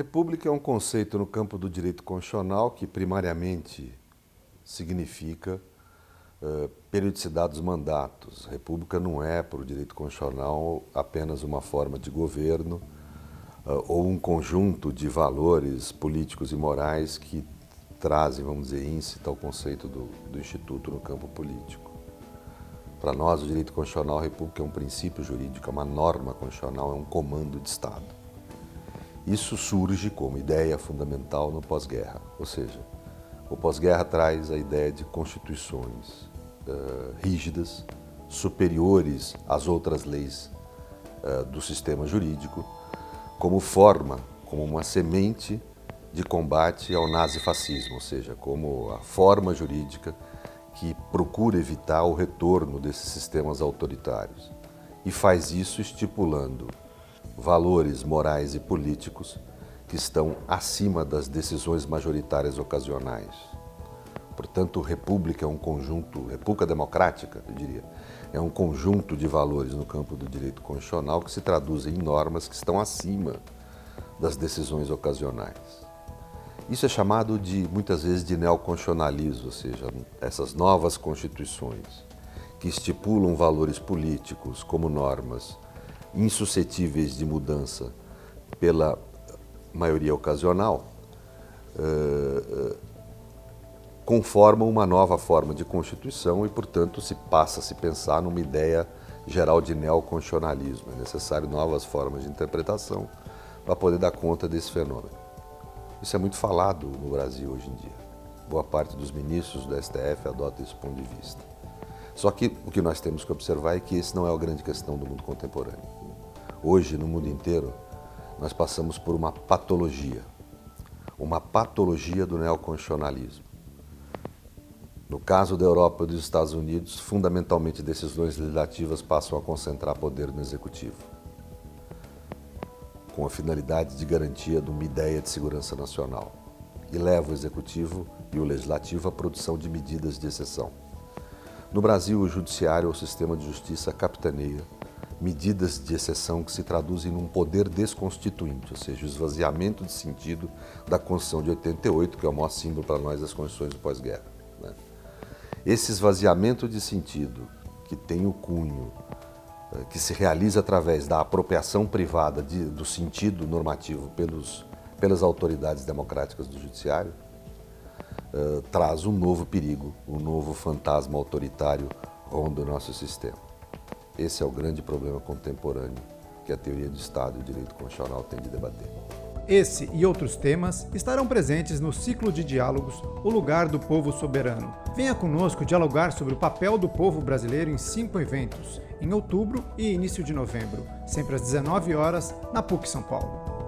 República é um conceito no campo do direito constitucional que primariamente significa uh, periodicidade dos mandatos. República não é, para o direito constitucional, apenas uma forma de governo uh, ou um conjunto de valores políticos e morais que trazem, vamos dizer, íncita ao conceito do, do Instituto no campo político. Para nós, o direito constitucional, a República é um princípio jurídico, é uma norma constitucional, é um comando de Estado. Isso surge como ideia fundamental no pós-guerra, ou seja, o pós-guerra traz a ideia de constituições uh, rígidas, superiores às outras leis uh, do sistema jurídico, como forma, como uma semente de combate ao nazifascismo, ou seja, como a forma jurídica que procura evitar o retorno desses sistemas autoritários. E faz isso estipulando valores morais e políticos que estão acima das decisões majoritárias ocasionais. Portanto, república é um conjunto, república democrática, eu diria, é um conjunto de valores no campo do direito constitucional que se traduzem em normas que estão acima das decisões ocasionais. Isso é chamado de, muitas vezes, de neoconstitucionalismo, ou seja, essas novas constituições que estipulam valores políticos como normas insuscetíveis de mudança pela maioria ocasional, uh, uh, conformam uma nova forma de Constituição e, portanto, se passa a se pensar numa ideia geral de neoconstitucionalismo. É necessário novas formas de interpretação para poder dar conta desse fenômeno. Isso é muito falado no Brasil hoje em dia. Boa parte dos ministros do STF adota esse ponto de vista. Só que o que nós temos que observar é que esse não é a grande questão do mundo contemporâneo. Hoje, no mundo inteiro, nós passamos por uma patologia, uma patologia do neoconstitucionalismo. No caso da Europa e dos Estados Unidos, fundamentalmente decisões legislativas passam a concentrar poder no executivo, com a finalidade de garantia de uma ideia de segurança nacional, e leva o executivo e o legislativo à produção de medidas de exceção. No Brasil, o judiciário ou o sistema de justiça capitaneia medidas de exceção que se traduzem num poder desconstituinte, ou seja, o esvaziamento de sentido da Constituição de 88, que é o maior símbolo para nós das constituições do pós-guerra. Né? Esse esvaziamento de sentido, que tem o cunho, eh, que se realiza através da apropriação privada de, do sentido normativo pelos, pelas autoridades democráticas do Judiciário, uh, traz um novo perigo, um novo fantasma autoritário ronda o nosso sistema. Esse é o grande problema contemporâneo que a teoria do Estado e o direito constitucional tem de debater. Esse e outros temas estarão presentes no ciclo de diálogos O Lugar do Povo Soberano. Venha conosco dialogar sobre o papel do povo brasileiro em cinco eventos, em outubro e início de novembro, sempre às 19 horas, na PUC São Paulo.